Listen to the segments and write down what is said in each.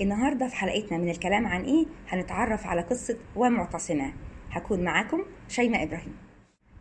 النهاردة في حلقتنا من الكلام عن إيه هنتعرف على قصة ومعتصمات هكون معاكم شيماء إبراهيم.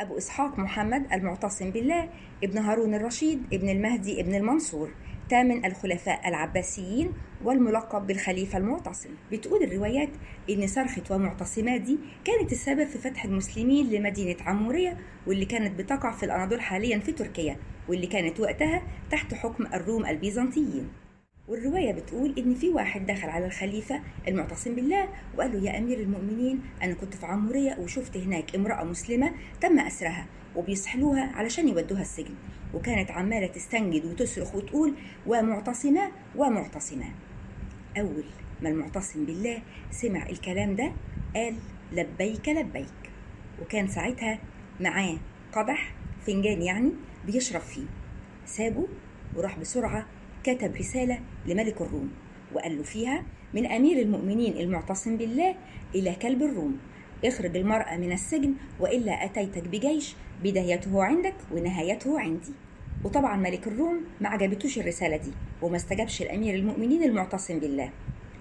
أبو إسحاق محمد المعتصم بالله ابن هارون الرشيد ابن المهدي ابن المنصور. ثامن الخلفاء العباسيين والملقب بالخليفة المعتصم. بتقول الروايات إن صرخة ومعتصمات دي كانت السبب في فتح المسلمين لمدينة عمورية واللي كانت بتقع في الأناضول حاليا في تركيا واللي كانت وقتها تحت حكم الروم البيزنطيين. والرواية بتقول إن في واحد دخل على الخليفة المعتصم بالله وقال له يا أمير المؤمنين أنا كنت في عمورية وشفت هناك امرأة مسلمة تم أسرها وبيسحلوها علشان يودوها السجن. وكانت عمالة تستنجد وتصرخ وتقول ومعتصمة ومعتصمة. أول ما المعتصم بالله سمع الكلام ده قال لبيك لبيك. وكان ساعتها معاه قدح فنجان يعني بيشرب فيه. سابه وراح بسرعة كتب رسالة لملك الروم وقال له فيها من أمير المؤمنين المعتصم بالله إلى كلب الروم. اخرج المرأة من السجن وإلا أتيتك بجيش بدايته عندك ونهايته عندي. وطبعا ملك الروم ما عجبتوش الرسالة دي وما استجابش الأمير المؤمنين المعتصم بالله.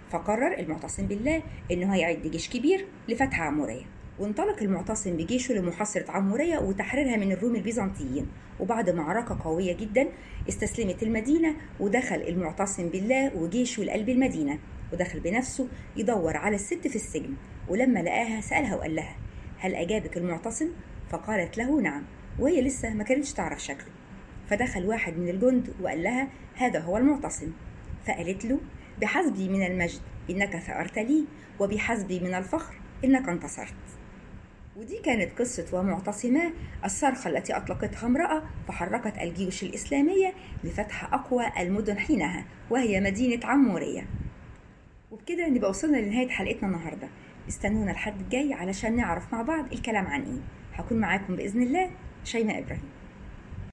فقرر المعتصم بالله إنه هيعد جيش كبير لفتح عمورية. وانطلق المعتصم بجيشه لمحاصرة عمورية وتحريرها من الروم البيزنطيين. وبعد معركة قوية جدا استسلمت المدينة ودخل المعتصم بالله وجيشه لقلب المدينة. ودخل بنفسه يدور على الست في السجن. ولما لقاها سألها وقال لها هل أجابك المعتصم؟ فقالت له نعم. وهي لسه ما كانتش تعرف شكله. فدخل واحد من الجند وقال لها هذا هو المعتصم. فقالت له بحسبي من المجد إنك ثأرت لي وبحسبي من الفخر إنك انتصرت. ودي كانت قصة ومعتصمة. الصرخة التي أطلقتها امرأة فحركت الجيوش الإسلامية لفتح أقوى المدن حينها وهي مدينة عمورية. وبكده نبقى وصلنا لنهاية حلقتنا النهاردة. استنونا الحد الجاي علشان نعرف مع بعض الكلام عن إيه. هكون معاكم بإذن الله شيماء إبراهيم.